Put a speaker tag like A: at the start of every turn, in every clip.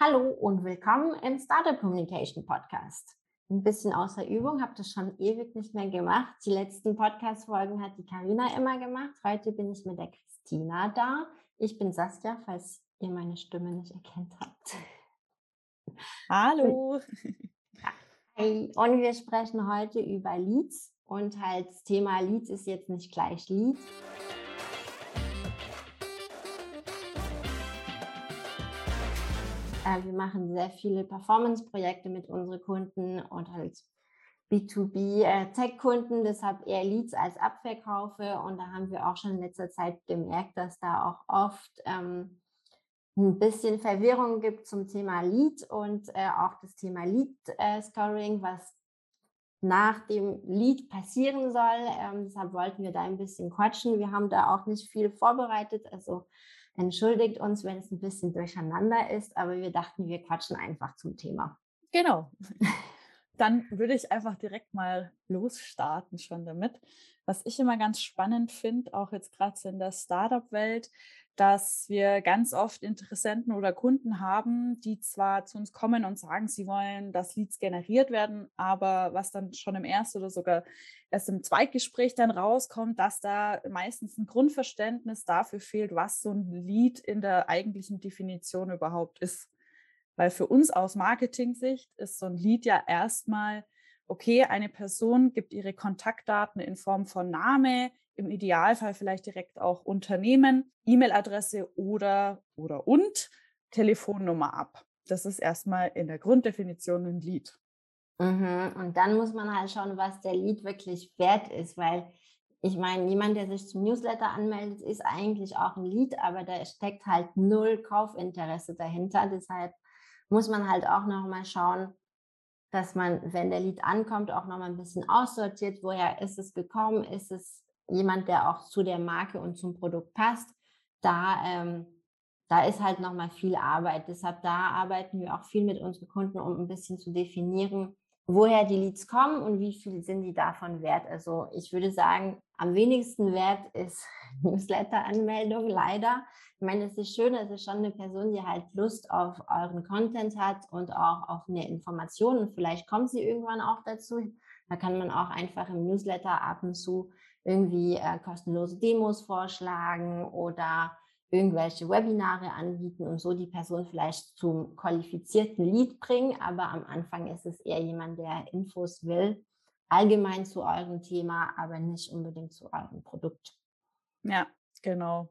A: Hallo und willkommen im Startup Communication Podcast. Ein bisschen außer Übung, habe das schon ewig nicht mehr gemacht. Die letzten Podcast-Folgen hat die Karina immer gemacht. Heute bin ich mit der Christina da. Ich bin Saskia, falls ihr meine Stimme nicht erkennt habt.
B: Hallo.
A: Hi. Und wir sprechen heute über Leads und halt das Thema Leads ist jetzt nicht gleich Leads. Äh, wir machen sehr viele Performance-Projekte mit unseren Kunden und halt B2B-Tech-Kunden, äh, deshalb eher Leads als Abverkaufe. Und da haben wir auch schon in letzter Zeit gemerkt, dass da auch oft ähm, ein bisschen Verwirrung gibt zum Thema Lead und äh, auch das Thema Lead-Scoring, was nach dem Lead passieren soll. Ähm, deshalb wollten wir da ein bisschen quatschen. Wir haben da auch nicht viel vorbereitet. Also Entschuldigt uns, wenn es ein bisschen durcheinander ist, aber wir dachten, wir quatschen einfach zum Thema.
B: Genau. Dann würde ich einfach direkt mal losstarten schon damit. Was ich immer ganz spannend finde, auch jetzt gerade in der Startup-Welt, dass wir ganz oft Interessenten oder Kunden haben, die zwar zu uns kommen und sagen, sie wollen, dass Leads generiert werden, aber was dann schon im ersten oder sogar erst im Zweitgespräch dann rauskommt, dass da meistens ein Grundverständnis dafür fehlt, was so ein Lead in der eigentlichen Definition überhaupt ist. Weil für uns aus Marketing-Sicht ist so ein Lead ja erstmal, okay, eine Person gibt ihre Kontaktdaten in Form von Name, im Idealfall vielleicht direkt auch Unternehmen, E-Mail-Adresse oder oder und Telefonnummer ab. Das ist erstmal in der Grunddefinition ein Lead.
A: Mhm. Und dann muss man halt schauen, was der Lead wirklich wert ist, weil ich meine, jemand, der sich zum Newsletter anmeldet, ist eigentlich auch ein Lead, aber da steckt halt null Kaufinteresse dahinter. Deshalb muss man halt auch nochmal schauen, dass man, wenn der Lead ankommt, auch nochmal ein bisschen aussortiert, woher ist es gekommen, ist es jemand, der auch zu der Marke und zum Produkt passt, da, ähm, da ist halt nochmal viel Arbeit. Deshalb da arbeiten wir auch viel mit unseren Kunden, um ein bisschen zu definieren, woher die Leads kommen und wie viel sind die davon wert. Also ich würde sagen, am wenigsten wert ist Newsletter-Anmeldung leider. Ich meine, es ist schön, es ist schon eine Person, die halt Lust auf euren Content hat und auch auf eine Information und vielleicht kommt sie irgendwann auch dazu. Da kann man auch einfach im Newsletter ab und zu irgendwie äh, kostenlose Demos vorschlagen oder irgendwelche Webinare anbieten und so die Person vielleicht zum qualifizierten Lead bringen. Aber am Anfang ist es eher jemand, der Infos will, allgemein zu eurem Thema, aber nicht unbedingt zu eurem Produkt.
B: Ja, genau.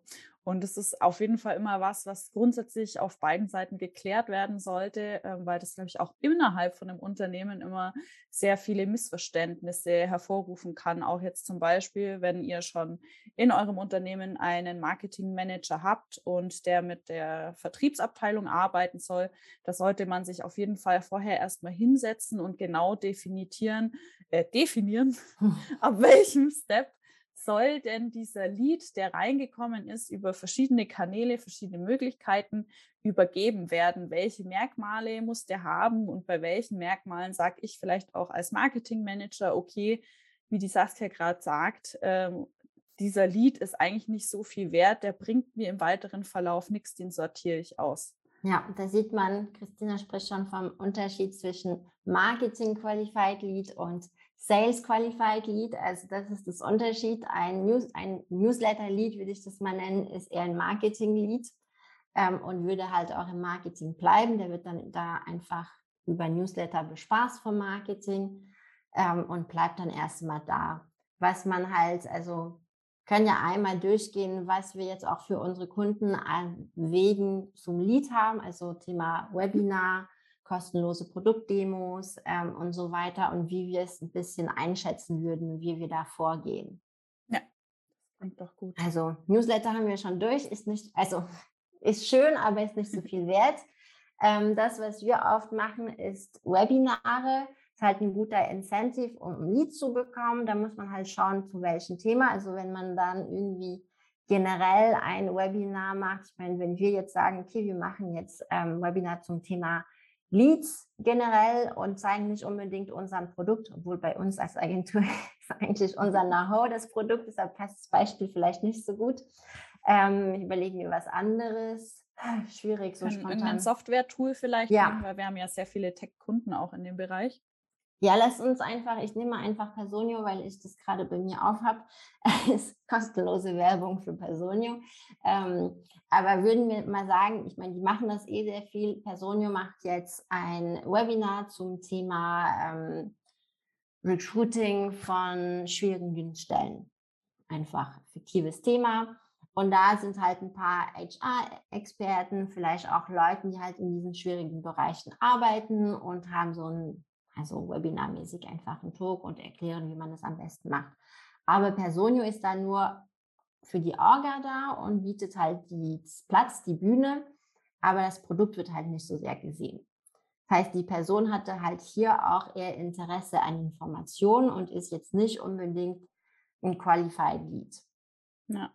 B: Und es ist auf jeden Fall immer was, was grundsätzlich auf beiden Seiten geklärt werden sollte, ähm, weil das, glaube ich, auch innerhalb von einem Unternehmen immer sehr viele Missverständnisse hervorrufen kann. Auch jetzt zum Beispiel, wenn ihr schon in eurem Unternehmen einen Marketingmanager habt und der mit der Vertriebsabteilung arbeiten soll, da sollte man sich auf jeden Fall vorher erstmal hinsetzen und genau definieren, äh, definieren, ab welchem Step soll denn dieser Lead, der reingekommen ist, über verschiedene Kanäle, verschiedene Möglichkeiten übergeben werden? Welche Merkmale muss der haben und bei welchen Merkmalen sage ich vielleicht auch als Marketingmanager, okay, wie die Saskia gerade sagt, ähm, dieser Lead ist eigentlich nicht so viel wert, der bringt mir im weiteren Verlauf nichts, den sortiere ich aus.
A: Ja, da sieht man, Christina spricht schon vom Unterschied zwischen Marketing Qualified Lead und Sales Qualified Lead. Also das ist das Unterschied. Ein, News, ein Newsletter Lead, würde ich das mal nennen, ist eher ein Marketing Lead ähm, und würde halt auch im Marketing bleiben. Der wird dann da einfach über Newsletter bespaßt vom Marketing ähm, und bleibt dann erstmal da. Was man halt, also können ja einmal durchgehen, was wir jetzt auch für unsere Kunden an Wegen zum Lead haben, also Thema Webinar, kostenlose Produktdemos ähm, und so weiter und wie wir es ein bisschen einschätzen würden, wie wir da vorgehen.
B: Ja, klingt doch gut.
A: Also Newsletter haben wir schon durch, ist nicht, also ist schön, aber ist nicht so viel wert. Ähm, das, was wir oft machen, ist Webinare ist halt ein guter Incentive, um ein Lead zu bekommen. Da muss man halt schauen, zu welchem Thema. Also wenn man dann irgendwie generell ein Webinar macht, ich meine, wenn wir jetzt sagen, okay, wir machen jetzt ähm, Webinar zum Thema Leads generell und zeigen nicht unbedingt unser Produkt, obwohl bei uns als Agentur ist eigentlich unser Know-how das Produkt, deshalb passt das Beispiel vielleicht nicht so gut. Ähm, ich überlege mir was anderes. Schwierig, so
B: Können
A: spontan.
B: Ein Software-Tool vielleicht
A: ja.
B: weil wir haben ja sehr viele Tech-Kunden auch in dem Bereich.
A: Ja, lass uns einfach, ich nehme einfach Personio, weil ich das gerade bei mir auf habe. ist kostenlose Werbung für Personio. Ähm, aber würden wir mal sagen, ich meine, die machen das eh sehr viel. Personio macht jetzt ein Webinar zum Thema ähm, Recruiting von schwierigen Stellen. Einfach fiktives Thema. Und da sind halt ein paar HR-Experten, vielleicht auch Leute, die halt in diesen schwierigen Bereichen arbeiten und haben so ein also webinarmäßig einfach einen Talk und erklären, wie man das am besten macht. Aber Personio ist da nur für die Orga da und bietet halt die Platz, die Bühne, aber das Produkt wird halt nicht so sehr gesehen. Das heißt, die Person hatte halt hier auch eher Interesse an Informationen und ist jetzt nicht unbedingt ein Qualified Lead.
B: Ja.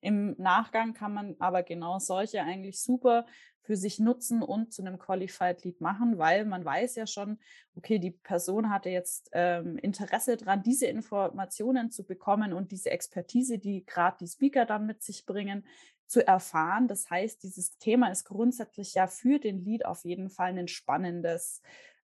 B: Im Nachgang kann man aber genau solche eigentlich super für sich nutzen und zu einem Qualified Lead machen, weil man weiß ja schon, okay, die Person hatte jetzt ähm, Interesse daran, diese Informationen zu bekommen und diese Expertise, die gerade die Speaker dann mit sich bringen, zu erfahren. Das heißt, dieses Thema ist grundsätzlich ja für den Lead auf jeden Fall ein spannendes.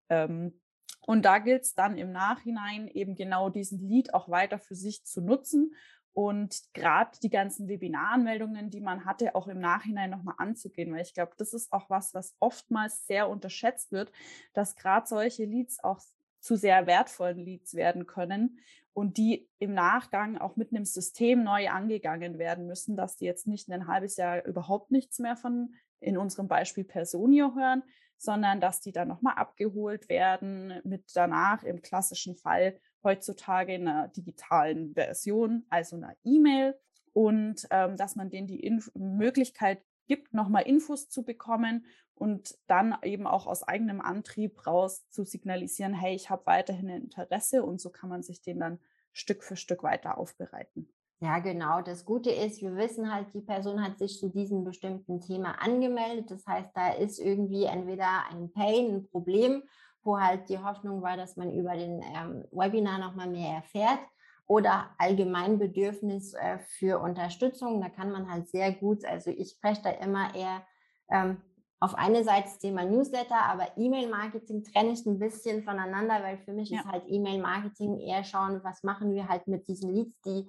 B: Ähm, und da gilt es dann im Nachhinein eben genau diesen Lead auch weiter für sich zu nutzen und gerade die ganzen Webinaranmeldungen, die man hatte, auch im Nachhinein nochmal anzugehen, weil ich glaube, das ist auch was, was oftmals sehr unterschätzt wird, dass gerade solche Leads auch zu sehr wertvollen Leads werden können und die im Nachgang auch mit einem System neu angegangen werden müssen, dass die jetzt nicht ein halbes Jahr überhaupt nichts mehr von, in unserem Beispiel Personio hören, sondern dass die dann nochmal abgeholt werden mit danach im klassischen Fall heutzutage in einer digitalen Version, also einer E-Mail und ähm, dass man denen die Inf Möglichkeit gibt, nochmal Infos zu bekommen und dann eben auch aus eigenem Antrieb raus zu signalisieren, hey, ich habe weiterhin Interesse und so kann man sich den dann Stück für Stück weiter aufbereiten.
A: Ja, genau. Das Gute ist, wir wissen halt, die Person hat sich zu diesem bestimmten Thema angemeldet. Das heißt, da ist irgendwie entweder ein Pain, ein Problem wo halt die Hoffnung war, dass man über den ähm, Webinar nochmal mehr erfährt oder allgemein Bedürfnis äh, für Unterstützung. Da kann man halt sehr gut, also ich spreche da immer eher ähm, auf eine Seite das Thema Newsletter, aber E-Mail-Marketing trenne ich ein bisschen voneinander, weil für mich ja. ist halt E-Mail-Marketing eher schauen, was machen wir halt mit diesen Leads, die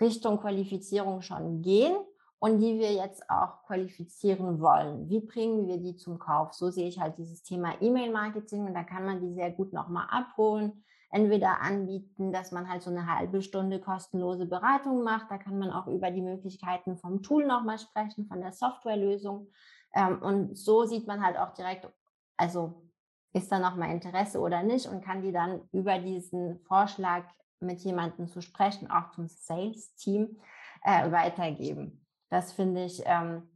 A: Richtung Qualifizierung schon gehen und die wir jetzt auch qualifizieren wollen. Wie bringen wir die zum Kauf? So sehe ich halt dieses Thema E-Mail-Marketing und da kann man die sehr gut nochmal abholen. Entweder anbieten, dass man halt so eine halbe Stunde kostenlose Beratung macht. Da kann man auch über die Möglichkeiten vom Tool nochmal sprechen, von der Softwarelösung. Ähm, und so sieht man halt auch direkt, also ist da nochmal Interesse oder nicht und kann die dann über diesen Vorschlag mit jemandem zu sprechen, auch zum Sales-Team, äh, weitergeben. Das finde ich, ähm,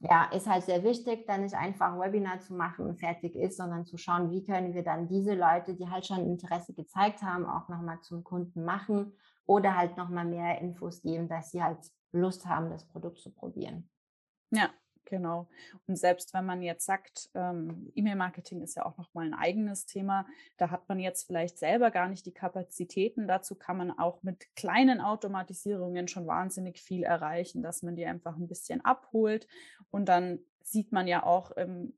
A: ja, ist halt sehr wichtig, dann nicht einfach ein Webinar zu machen und fertig ist, sondern zu schauen, wie können wir dann diese Leute, die halt schon Interesse gezeigt haben, auch nochmal zum Kunden machen oder halt nochmal mehr Infos geben, dass sie halt Lust haben, das Produkt zu probieren.
B: Ja, Genau. Und selbst wenn man jetzt sagt, ähm, E-Mail-Marketing ist ja auch nochmal ein eigenes Thema, da hat man jetzt vielleicht selber gar nicht die Kapazitäten. Dazu kann man auch mit kleinen Automatisierungen schon wahnsinnig viel erreichen, dass man die einfach ein bisschen abholt. Und dann sieht man ja auch im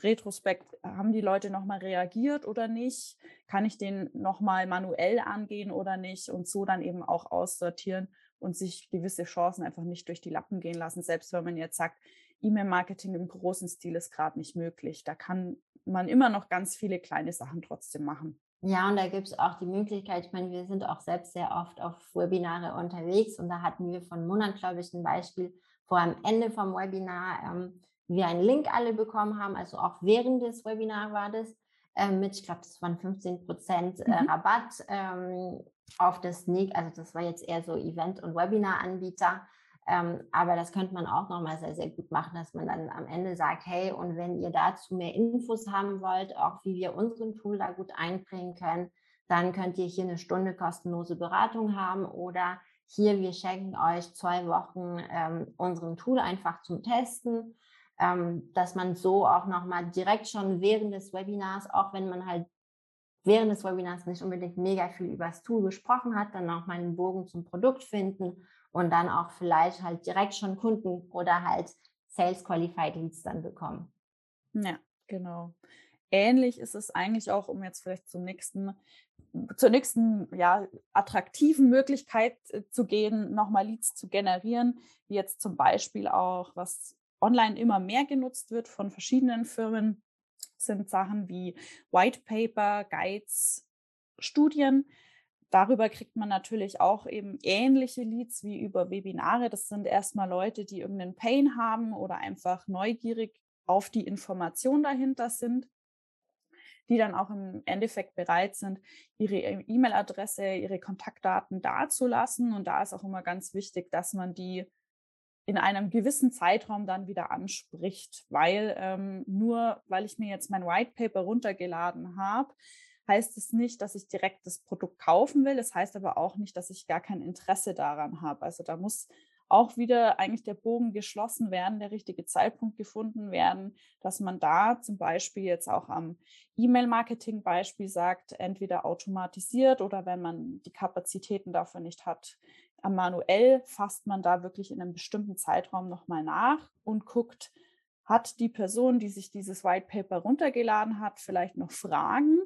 B: Retrospekt, haben die Leute nochmal reagiert oder nicht? Kann ich den nochmal manuell angehen oder nicht? Und so dann eben auch aussortieren und sich gewisse Chancen einfach nicht durch die Lappen gehen lassen, selbst wenn man jetzt sagt, E-Mail-Marketing im großen Stil ist gerade nicht möglich. Da kann man immer noch ganz viele kleine Sachen trotzdem machen.
A: Ja, und da gibt es auch die Möglichkeit, ich meine, wir sind auch selbst sehr oft auf Webinare unterwegs und da hatten wir von Monat, glaube ich, ein Beispiel, wo am Ende vom Webinar ähm, wir einen Link alle bekommen haben, also auch während des Webinars war das, äh, mit, ich glaube, das waren 15 Prozent äh, mhm. Rabatt ähm, auf das Sneak, also das war jetzt eher so Event- und Webinar-Anbieter. Ähm, aber das könnte man auch nochmal sehr, sehr gut machen, dass man dann am Ende sagt, hey, und wenn ihr dazu mehr Infos haben wollt, auch wie wir unseren Tool da gut einbringen können, dann könnt ihr hier eine Stunde kostenlose Beratung haben oder hier, wir schenken euch zwei Wochen ähm, unseren Tool einfach zum Testen, ähm, dass man so auch nochmal direkt schon während des Webinars, auch wenn man halt während des Webinars nicht unbedingt mega viel über das Tool gesprochen hat, dann auch mal einen Bogen zum Produkt finden und dann auch vielleicht halt direkt schon Kunden oder halt Sales Qualified Leads dann bekommen.
B: Ja, genau. Ähnlich ist es eigentlich auch, um jetzt vielleicht zum nächsten, zur nächsten ja, attraktiven Möglichkeit äh, zu gehen, nochmal Leads zu generieren, wie jetzt zum Beispiel auch, was online immer mehr genutzt wird von verschiedenen Firmen, sind Sachen wie White Paper, Guides, Studien. Darüber kriegt man natürlich auch eben ähnliche Leads wie über Webinare. Das sind erstmal Leute, die irgendeinen Pain haben oder einfach neugierig auf die Information dahinter sind, die dann auch im Endeffekt bereit sind, ihre E-Mail-Adresse, ihre Kontaktdaten dazulassen. Und da ist auch immer ganz wichtig, dass man die in einem gewissen Zeitraum dann wieder anspricht, weil ähm, nur weil ich mir jetzt mein White Paper runtergeladen habe, heißt es nicht, dass ich direkt das Produkt kaufen will. Das heißt aber auch nicht, dass ich gar kein Interesse daran habe. Also da muss auch wieder eigentlich der Bogen geschlossen werden, der richtige Zeitpunkt gefunden werden, dass man da zum Beispiel jetzt auch am E-Mail-Marketing-Beispiel sagt, entweder automatisiert oder wenn man die Kapazitäten dafür nicht hat, manuell fasst man da wirklich in einem bestimmten Zeitraum nochmal nach und guckt, hat die Person, die sich dieses White Paper runtergeladen hat, vielleicht noch Fragen?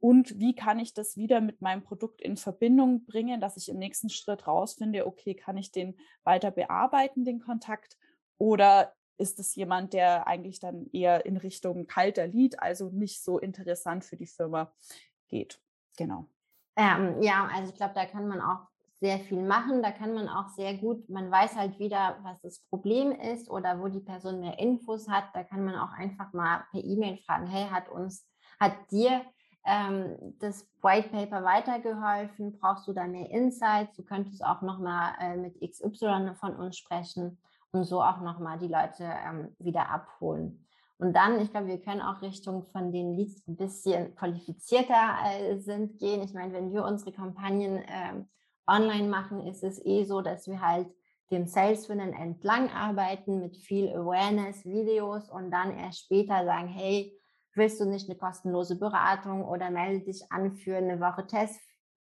B: Und wie kann ich das wieder mit meinem Produkt in Verbindung bringen, dass ich im nächsten Schritt rausfinde, okay, kann ich den weiter bearbeiten, den Kontakt? Oder ist es jemand, der eigentlich dann eher in Richtung kalter Lied, also nicht so interessant für die Firma geht? Genau.
A: Ähm, ja, also ich glaube, da kann man auch sehr viel machen. Da kann man auch sehr gut, man weiß halt wieder, was das Problem ist oder wo die Person mehr Infos hat. Da kann man auch einfach mal per E-Mail fragen, hey, hat uns, hat dir ähm, das White Paper weitergeholfen? Brauchst du da mehr Insights? Du könntest auch nochmal äh, mit XY von uns sprechen und so auch nochmal die Leute ähm, wieder abholen. Und dann, ich glaube, wir können auch Richtung von den Leads ein bisschen qualifizierter äh, sind gehen. Ich meine, wenn wir unsere Kampagnen äh, online machen, ist es eh so, dass wir halt dem Sales Funnel entlang arbeiten mit viel Awareness, Videos und dann erst später sagen, hey, willst du nicht eine kostenlose Beratung oder melde dich an für eine Woche Test?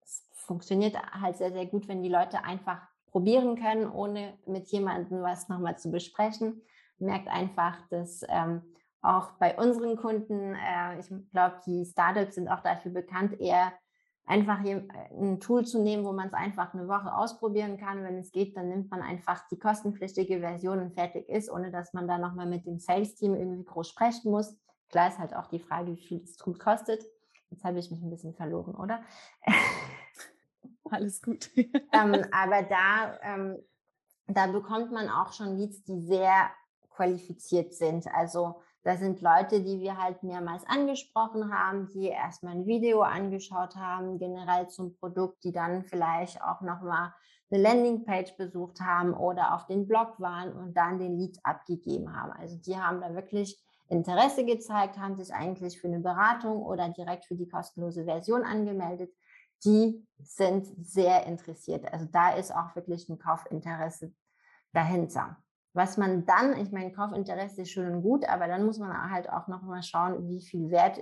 A: Es funktioniert halt sehr, sehr gut, wenn die Leute einfach probieren können, ohne mit jemandem was nochmal zu besprechen. Merkt einfach, dass ähm, auch bei unseren Kunden, äh, ich glaube, die Startups sind auch dafür bekannt, eher einfach äh, ein Tool zu nehmen, wo man es einfach eine Woche ausprobieren kann. Wenn es geht, dann nimmt man einfach die kostenpflichtige Version und fertig ist, ohne dass man da nochmal mit dem Sales-Team irgendwie groß sprechen muss. Klar ist halt auch die Frage, wie viel das Tool kostet. Jetzt habe ich mich ein bisschen verloren, oder?
B: Alles gut.
A: ähm, aber da, ähm, da bekommt man auch schon Leads, die sehr qualifiziert sind. Also das sind Leute, die wir halt mehrmals angesprochen haben, die erstmal ein Video angeschaut haben, generell zum Produkt, die dann vielleicht auch nochmal eine Landingpage besucht haben oder auf den Blog waren und dann den Lead abgegeben haben. Also die haben da wirklich Interesse gezeigt, haben sich eigentlich für eine Beratung oder direkt für die kostenlose Version angemeldet. Die sind sehr interessiert. Also da ist auch wirklich ein Kaufinteresse dahinter. Was man dann, ich meine, Kaufinteresse ist schön und gut, aber dann muss man halt auch noch mal schauen, wie viel Wert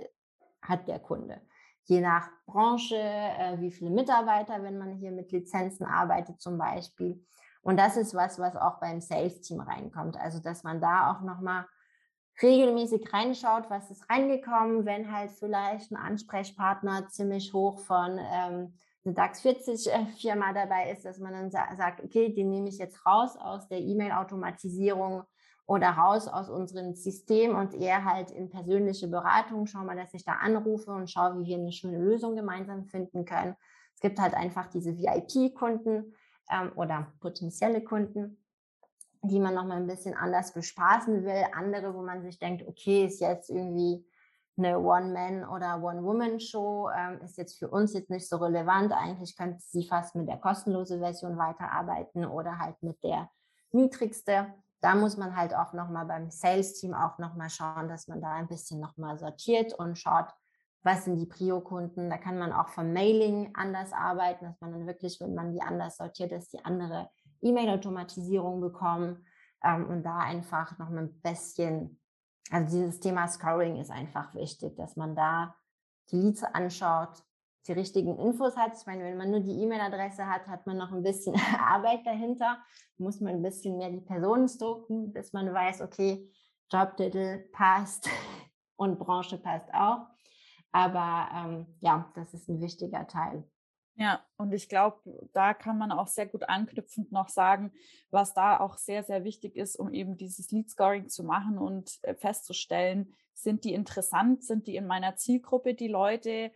A: hat der Kunde. Je nach Branche, äh, wie viele Mitarbeiter, wenn man hier mit Lizenzen arbeitet zum Beispiel. Und das ist was, was auch beim Sales-Team reinkommt. Also, dass man da auch noch mal regelmäßig reinschaut, was ist reingekommen, wenn halt vielleicht ein Ansprechpartner ziemlich hoch von ähm, eine DAX 40 äh, Firma dabei ist, dass man dann sa sagt, okay, den nehme ich jetzt raus aus der E-Mail-Automatisierung oder raus aus unserem System und eher halt in persönliche Beratung. Schau mal, dass ich da anrufe und schaue, wie wir eine schöne Lösung gemeinsam finden können. Es gibt halt einfach diese VIP-Kunden ähm, oder potenzielle Kunden, die man nochmal ein bisschen anders bespaßen will. Andere, wo man sich denkt, okay, ist jetzt irgendwie eine One-Man- oder One-Woman-Show ähm, ist jetzt für uns jetzt nicht so relevant. Eigentlich könnte sie fast mit der kostenlosen Version weiterarbeiten oder halt mit der niedrigste. Da muss man halt auch nochmal beim Sales-Team auch nochmal schauen, dass man da ein bisschen nochmal sortiert und schaut, was sind die Prio-Kunden. Da kann man auch vom Mailing anders arbeiten, dass man dann wirklich, wenn man die anders sortiert, dass die andere E-Mail-Automatisierung bekommen ähm, und da einfach noch ein bisschen also dieses Thema Scoring ist einfach wichtig, dass man da die Leads anschaut, die richtigen Infos hat. Ich meine, wenn man nur die E-Mail-Adresse hat, hat man noch ein bisschen Arbeit dahinter. Muss man ein bisschen mehr die Personen stalken, bis man weiß, okay, Jobtitel passt und Branche passt auch. Aber ähm, ja, das ist ein wichtiger Teil.
B: Ja, und ich glaube, da kann man auch sehr gut anknüpfend noch sagen, was da auch sehr, sehr wichtig ist, um eben dieses Lead Scoring zu machen und äh, festzustellen, sind die interessant, sind die in meiner Zielgruppe, die Leute,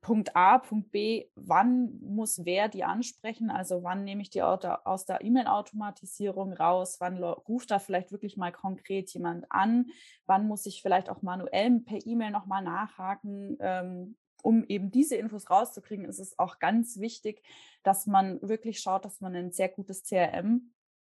B: Punkt A, Punkt B, wann muss wer die ansprechen? Also wann nehme ich die aus der E-Mail-Automatisierung raus? Wann ruft da vielleicht wirklich mal konkret jemand an? Wann muss ich vielleicht auch manuell per E-Mail nochmal nachhaken? Ähm, um eben diese Infos rauszukriegen, ist es auch ganz wichtig, dass man wirklich schaut, dass man ein sehr gutes CRM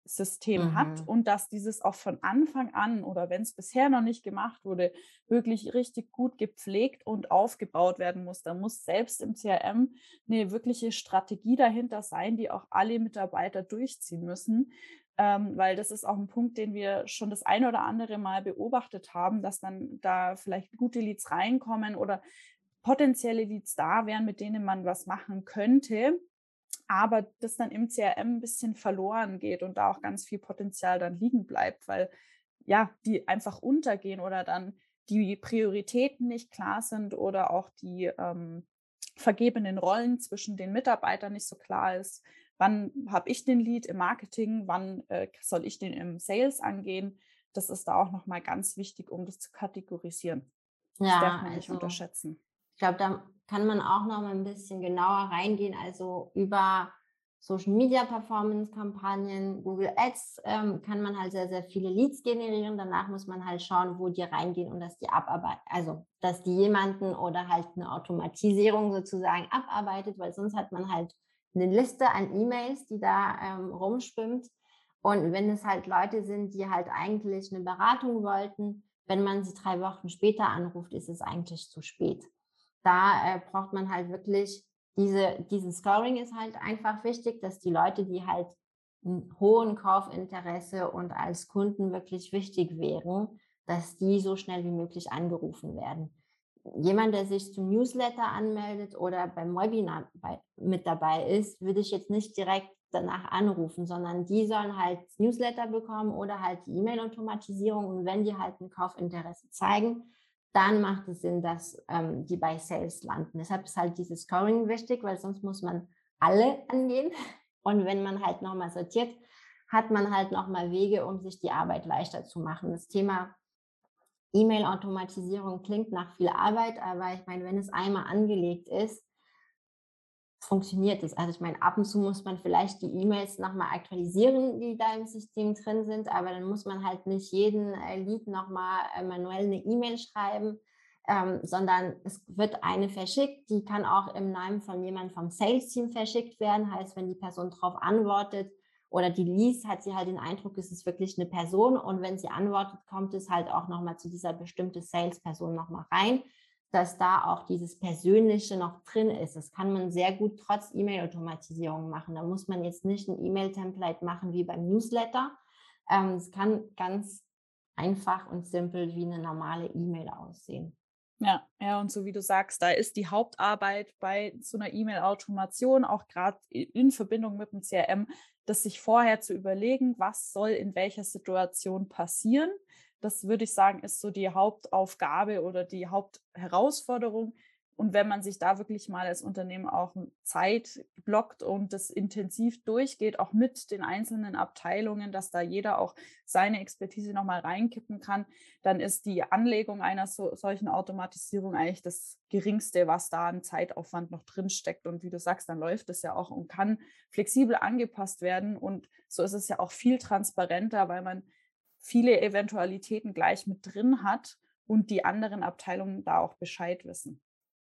B: System mhm. hat und dass dieses auch von Anfang an oder wenn es bisher noch nicht gemacht wurde, wirklich richtig gut gepflegt und aufgebaut werden muss. Da muss selbst im CRM eine wirkliche Strategie dahinter sein, die auch alle Mitarbeiter durchziehen müssen. Ähm, weil das ist auch ein Punkt, den wir schon das ein oder andere Mal beobachtet haben, dass dann da vielleicht gute Leads reinkommen oder potenzielle Leads da wären, mit denen man was machen könnte aber das dann im CRM ein bisschen verloren geht und da auch ganz viel Potenzial dann liegen bleibt, weil ja, die einfach untergehen oder dann die Prioritäten nicht klar sind oder auch die ähm, vergebenen Rollen zwischen den Mitarbeitern nicht so klar ist. Wann habe ich den Lead im Marketing? Wann äh, soll ich den im Sales angehen? Das ist da auch nochmal ganz wichtig, um das zu kategorisieren. Das ja, darf man nicht also, unterschätzen.
A: Ich glaube, da kann man auch noch mal ein bisschen genauer reingehen, also über Social Media Performance Kampagnen, Google Ads ähm, kann man halt sehr, sehr viele Leads generieren. Danach muss man halt schauen, wo die reingehen und dass die abarbeiten, also dass die jemanden oder halt eine Automatisierung sozusagen abarbeitet, weil sonst hat man halt eine Liste an E-Mails, die da ähm, rumschwimmt. Und wenn es halt Leute sind, die halt eigentlich eine Beratung wollten, wenn man sie drei Wochen später anruft, ist es eigentlich zu spät da äh, braucht man halt wirklich diese, diesen Scoring ist halt einfach wichtig, dass die Leute, die halt einen hohen Kaufinteresse und als Kunden wirklich wichtig wären, dass die so schnell wie möglich angerufen werden. Jemand, der sich zum Newsletter anmeldet oder beim Webinar bei, mit dabei ist, würde ich jetzt nicht direkt danach anrufen, sondern die sollen halt Newsletter bekommen oder halt die E-Mail-Automatisierung und wenn die halt ein Kaufinteresse zeigen, dann macht es Sinn, dass ähm, die bei Sales landen. Deshalb ist halt dieses Scoring wichtig, weil sonst muss man alle angehen. Und wenn man halt nochmal sortiert, hat man halt nochmal Wege, um sich die Arbeit leichter zu machen. Das Thema E-Mail-Automatisierung klingt nach viel Arbeit, aber ich meine, wenn es einmal angelegt ist, funktioniert es. Also ich meine, ab und zu muss man vielleicht die E-Mails nochmal aktualisieren, die da im System drin sind, aber dann muss man halt nicht jeden äh, Lead nochmal äh, manuell eine E-Mail schreiben, ähm, sondern es wird eine verschickt, die kann auch im Namen von jemandem vom Sales-Team verschickt werden. Heißt, wenn die Person darauf antwortet oder die liest, hat sie halt den Eindruck, es ist wirklich eine Person und wenn sie antwortet, kommt es halt auch nochmal zu dieser bestimmten Sales-Person nochmal rein dass da auch dieses Persönliche noch drin ist. Das kann man sehr gut trotz E-Mail-Automatisierung machen. Da muss man jetzt nicht ein E-Mail-Template machen wie beim Newsletter. Ähm, es kann ganz einfach und simpel wie eine normale E-Mail aussehen.
B: Ja, ja, und so wie du sagst, da ist die Hauptarbeit bei so einer E-Mail-Automation, auch gerade in Verbindung mit dem CRM, das sich vorher zu überlegen, was soll in welcher Situation passieren das würde ich sagen, ist so die Hauptaufgabe oder die Hauptherausforderung. Und wenn man sich da wirklich mal als Unternehmen auch Zeit blockt und das intensiv durchgeht, auch mit den einzelnen Abteilungen, dass da jeder auch seine Expertise nochmal reinkippen kann, dann ist die Anlegung einer so, solchen Automatisierung eigentlich das geringste, was da an Zeitaufwand noch drinsteckt. Und wie du sagst, dann läuft es ja auch und kann flexibel angepasst werden. Und so ist es ja auch viel transparenter, weil man viele Eventualitäten gleich mit drin hat und die anderen Abteilungen da auch Bescheid wissen.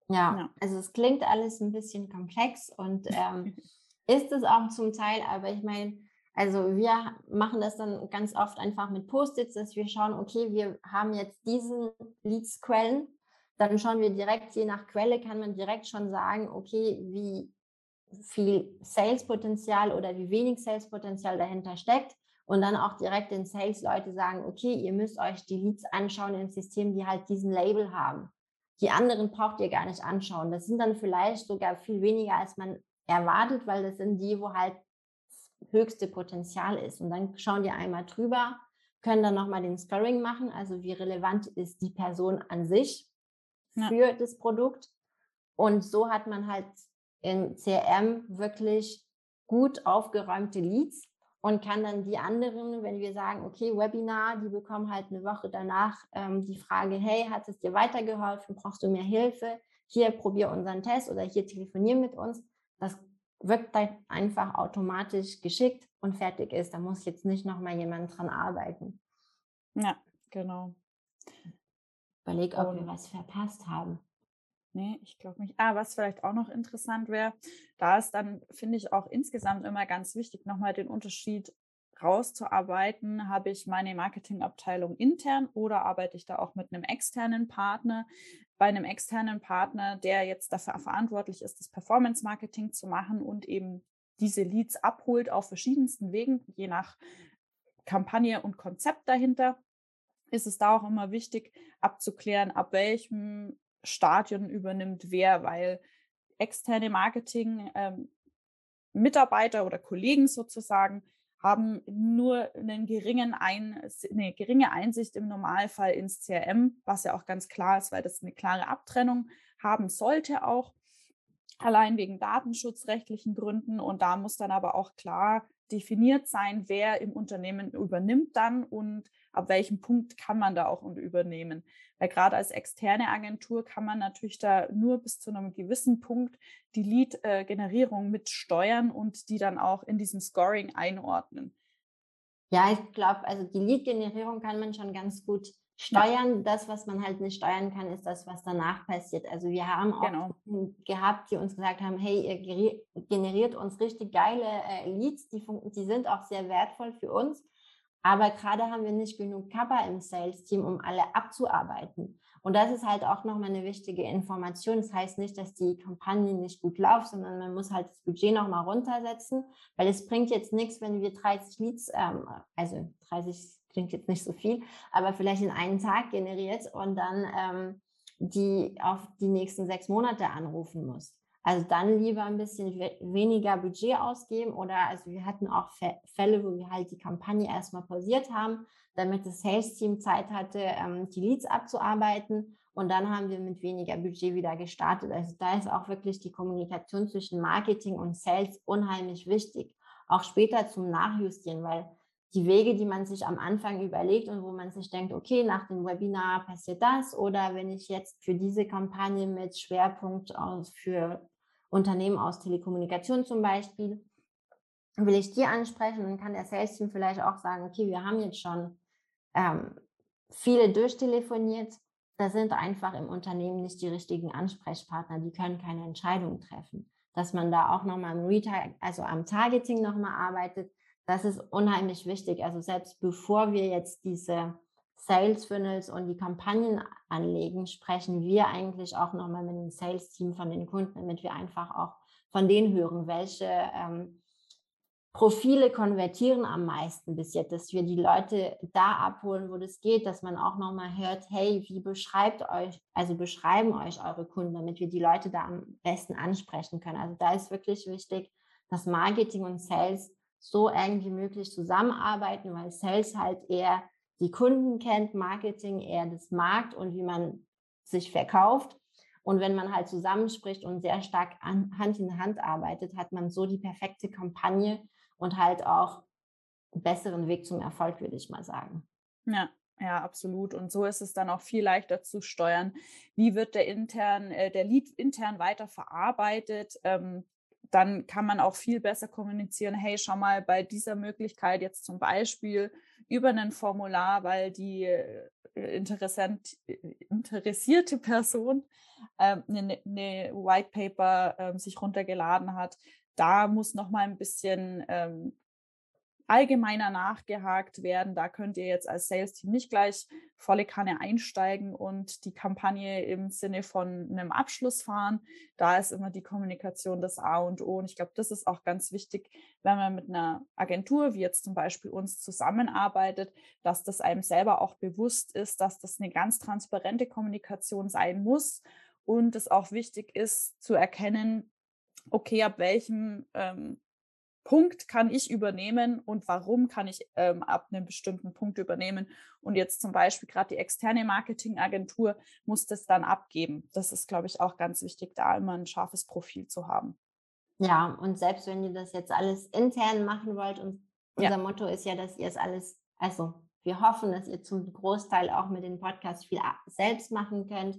A: Ja, ja. also es klingt alles ein bisschen komplex und ähm, ist es auch zum Teil, aber ich meine, also wir machen das dann ganz oft einfach mit Post-its, dass wir schauen, okay, wir haben jetzt diesen Leads-Quellen, dann schauen wir direkt, je nach Quelle kann man direkt schon sagen, okay, wie viel Sales-Potenzial oder wie wenig Sales-Potenzial dahinter steckt und dann auch direkt den Sales-Leute sagen, okay, ihr müsst euch die Leads anschauen im System, die halt diesen Label haben. die anderen braucht ihr gar nicht anschauen. Das sind dann vielleicht sogar viel weniger, als man erwartet, weil das sind die, wo halt das höchste Potenzial ist. Und dann schauen die einmal drüber, können dann nochmal den Scoring machen, also wie relevant ist die Person an sich für ja. das Produkt. Und so hat man halt im CRM wirklich gut aufgeräumte Leads und kann dann die anderen, wenn wir sagen, okay, Webinar, die bekommen halt eine Woche danach ähm, die Frage, hey, hat es dir weitergeholfen? Brauchst du mehr Hilfe? Hier probier unseren Test oder hier telefonier mit uns. Das wird dann einfach automatisch geschickt und fertig ist. Da muss jetzt nicht nochmal jemand dran arbeiten.
B: Ja, genau.
A: Überleg, ob und wir was verpasst haben.
B: Nee, ich glaube nicht. Ah, was vielleicht auch noch interessant wäre, da ist dann, finde ich, auch insgesamt immer ganz wichtig, nochmal den Unterschied rauszuarbeiten. Habe ich meine Marketingabteilung intern oder arbeite ich da auch mit einem externen Partner? Bei einem externen Partner, der jetzt dafür verantwortlich ist, das Performance Marketing zu machen und eben diese Leads abholt auf verschiedensten Wegen, je nach Kampagne und Konzept dahinter, ist es da auch immer wichtig abzuklären, ab welchem Stadion übernimmt wer, weil externe Marketing ähm, Mitarbeiter oder Kollegen sozusagen haben nur einen geringen Ein eine geringe Einsicht im Normalfall ins CRM, was ja auch ganz klar ist, weil das eine klare Abtrennung haben sollte auch, allein wegen datenschutzrechtlichen Gründen. Und da muss dann aber auch klar definiert sein, wer im Unternehmen übernimmt dann und ab welchem Punkt kann man da auch übernehmen. Weil gerade als externe Agentur kann man natürlich da nur bis zu einem gewissen Punkt die Lead-Generierung mit steuern und die dann auch in diesem Scoring einordnen.
A: Ja, ich glaube, also die Lead-Generierung kann man schon ganz gut steuern. Das, was man halt nicht steuern kann, ist das, was danach passiert. Also wir haben auch genau. gehabt, die uns gesagt haben, hey, ihr generiert uns richtig geile äh, Leads, die, die sind auch sehr wertvoll für uns. Aber gerade haben wir nicht genug Kappa im Sales-Team, um alle abzuarbeiten. Und das ist halt auch nochmal eine wichtige Information. Das heißt nicht, dass die Kampagne nicht gut läuft, sondern man muss halt das Budget nochmal runtersetzen, weil es bringt jetzt nichts, wenn wir 30 Leads, ähm, also 30 klingt jetzt nicht so viel, aber vielleicht in einem Tag generiert und dann ähm, die auf die nächsten sechs Monate anrufen muss. Also dann lieber ein bisschen weniger Budget ausgeben oder also wir hatten auch Fälle, wo wir halt die Kampagne erstmal pausiert haben, damit das Sales-Team Zeit hatte, ähm, die Leads abzuarbeiten und dann haben wir mit weniger Budget wieder gestartet. Also da ist auch wirklich die Kommunikation zwischen Marketing und Sales unheimlich wichtig. Auch später zum Nachjustieren, weil die Wege, die man sich am Anfang überlegt und wo man sich denkt, okay, nach dem Webinar passiert das oder wenn ich jetzt für diese Kampagne mit Schwerpunkt aus für Unternehmen aus Telekommunikation zum Beispiel, will ich die ansprechen, dann kann der Sales Team vielleicht auch sagen, okay, wir haben jetzt schon ähm, viele durchtelefoniert, da sind einfach im Unternehmen nicht die richtigen Ansprechpartner, die können keine Entscheidungen treffen. Dass man da auch nochmal im Retail, also am Targeting nochmal arbeitet, das ist unheimlich wichtig. Also selbst bevor wir jetzt diese Sales Funnels und die Kampagnen anlegen, sprechen wir eigentlich auch nochmal mit dem Sales Team von den Kunden, damit wir einfach auch von denen hören, welche ähm, Profile konvertieren am meisten bis jetzt, dass wir die Leute da abholen, wo das geht, dass man auch nochmal hört, hey, wie beschreibt euch, also beschreiben euch eure Kunden, damit wir die Leute da am besten ansprechen können. Also da ist wirklich wichtig, dass Marketing und Sales so eng wie möglich zusammenarbeiten, weil Sales halt eher die Kunden kennt, Marketing eher das Markt und wie man sich verkauft. Und wenn man halt zusammenspricht und sehr stark an, Hand in Hand arbeitet, hat man so die perfekte Kampagne und halt auch einen besseren Weg zum Erfolg, würde ich mal sagen.
B: Ja, ja, absolut. Und so ist es dann auch viel leichter zu steuern. Wie wird der intern, äh, der Lead intern weiter verarbeitet? Ähm, dann kann man auch viel besser kommunizieren. Hey, schau mal, bei dieser Möglichkeit jetzt zum Beispiel über ein Formular, weil die äh, äh, interessierte Person ähm, eine, eine White Paper ähm, sich runtergeladen hat. Da muss noch mal ein bisschen ähm, allgemeiner nachgehakt werden. Da könnt ihr jetzt als Sales-Team nicht gleich volle Kanne einsteigen und die Kampagne im Sinne von einem Abschluss fahren. Da ist immer die Kommunikation das A und O. Und ich glaube, das ist auch ganz wichtig, wenn man mit einer Agentur, wie jetzt zum Beispiel uns, zusammenarbeitet, dass das einem selber auch bewusst ist, dass das eine ganz transparente Kommunikation sein muss und es auch wichtig ist zu erkennen, okay, ab welchem ähm, Punkt kann ich übernehmen und warum kann ich ähm, ab einem bestimmten Punkt übernehmen. Und jetzt zum Beispiel gerade die externe Marketingagentur muss das dann abgeben. Das ist, glaube ich, auch ganz wichtig, da immer ein scharfes Profil zu haben.
A: Ja, und selbst wenn ihr das jetzt alles intern machen wollt, und unser ja. Motto ist ja, dass ihr es alles, also wir hoffen, dass ihr zum Großteil auch mit den Podcasts viel selbst machen könnt.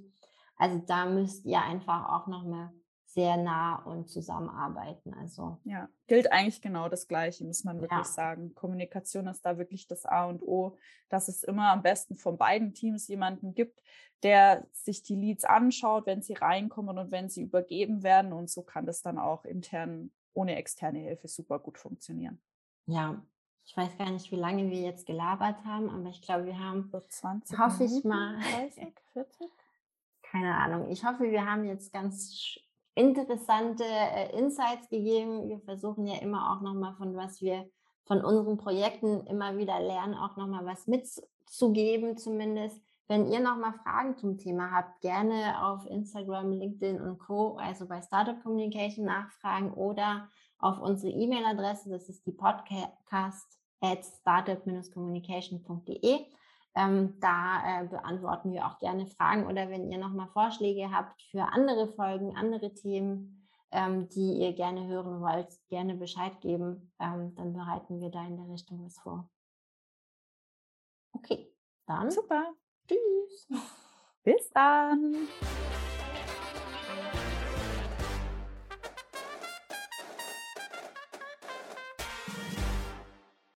A: Also da müsst ihr einfach auch noch mal sehr nah und zusammenarbeiten. Also
B: ja, gilt eigentlich genau das Gleiche, muss man wirklich ja. sagen. Kommunikation ist da wirklich das A und O, dass es immer am besten von beiden Teams jemanden gibt, der sich die Leads anschaut, wenn sie reinkommen und wenn sie übergeben werden. Und so kann das dann auch intern ohne externe Hilfe super gut funktionieren.
A: Ja, ich weiß gar nicht, wie lange wir jetzt gelabert haben, aber ich glaube, wir haben
B: so 20
A: hoffe Minuten, ich mal 30, 40 keine Ahnung. Ich hoffe, wir haben jetzt ganz interessante äh, Insights gegeben. Wir versuchen ja immer auch nochmal von was wir von unseren Projekten immer wieder lernen, auch nochmal was mitzugeben zumindest. Wenn ihr nochmal Fragen zum Thema habt, gerne auf Instagram, LinkedIn und Co., also bei Startup Communication nachfragen oder auf unsere E-Mail-Adresse, das ist die podcast at startup-communication.de. Ähm, da äh, beantworten wir auch gerne Fragen oder wenn ihr nochmal Vorschläge habt für andere Folgen, andere Themen, ähm, die ihr gerne hören wollt, gerne Bescheid geben. Ähm, dann bereiten wir da in der Richtung was vor. Okay, dann.
B: Super.
A: Tschüss.
B: Bis dann.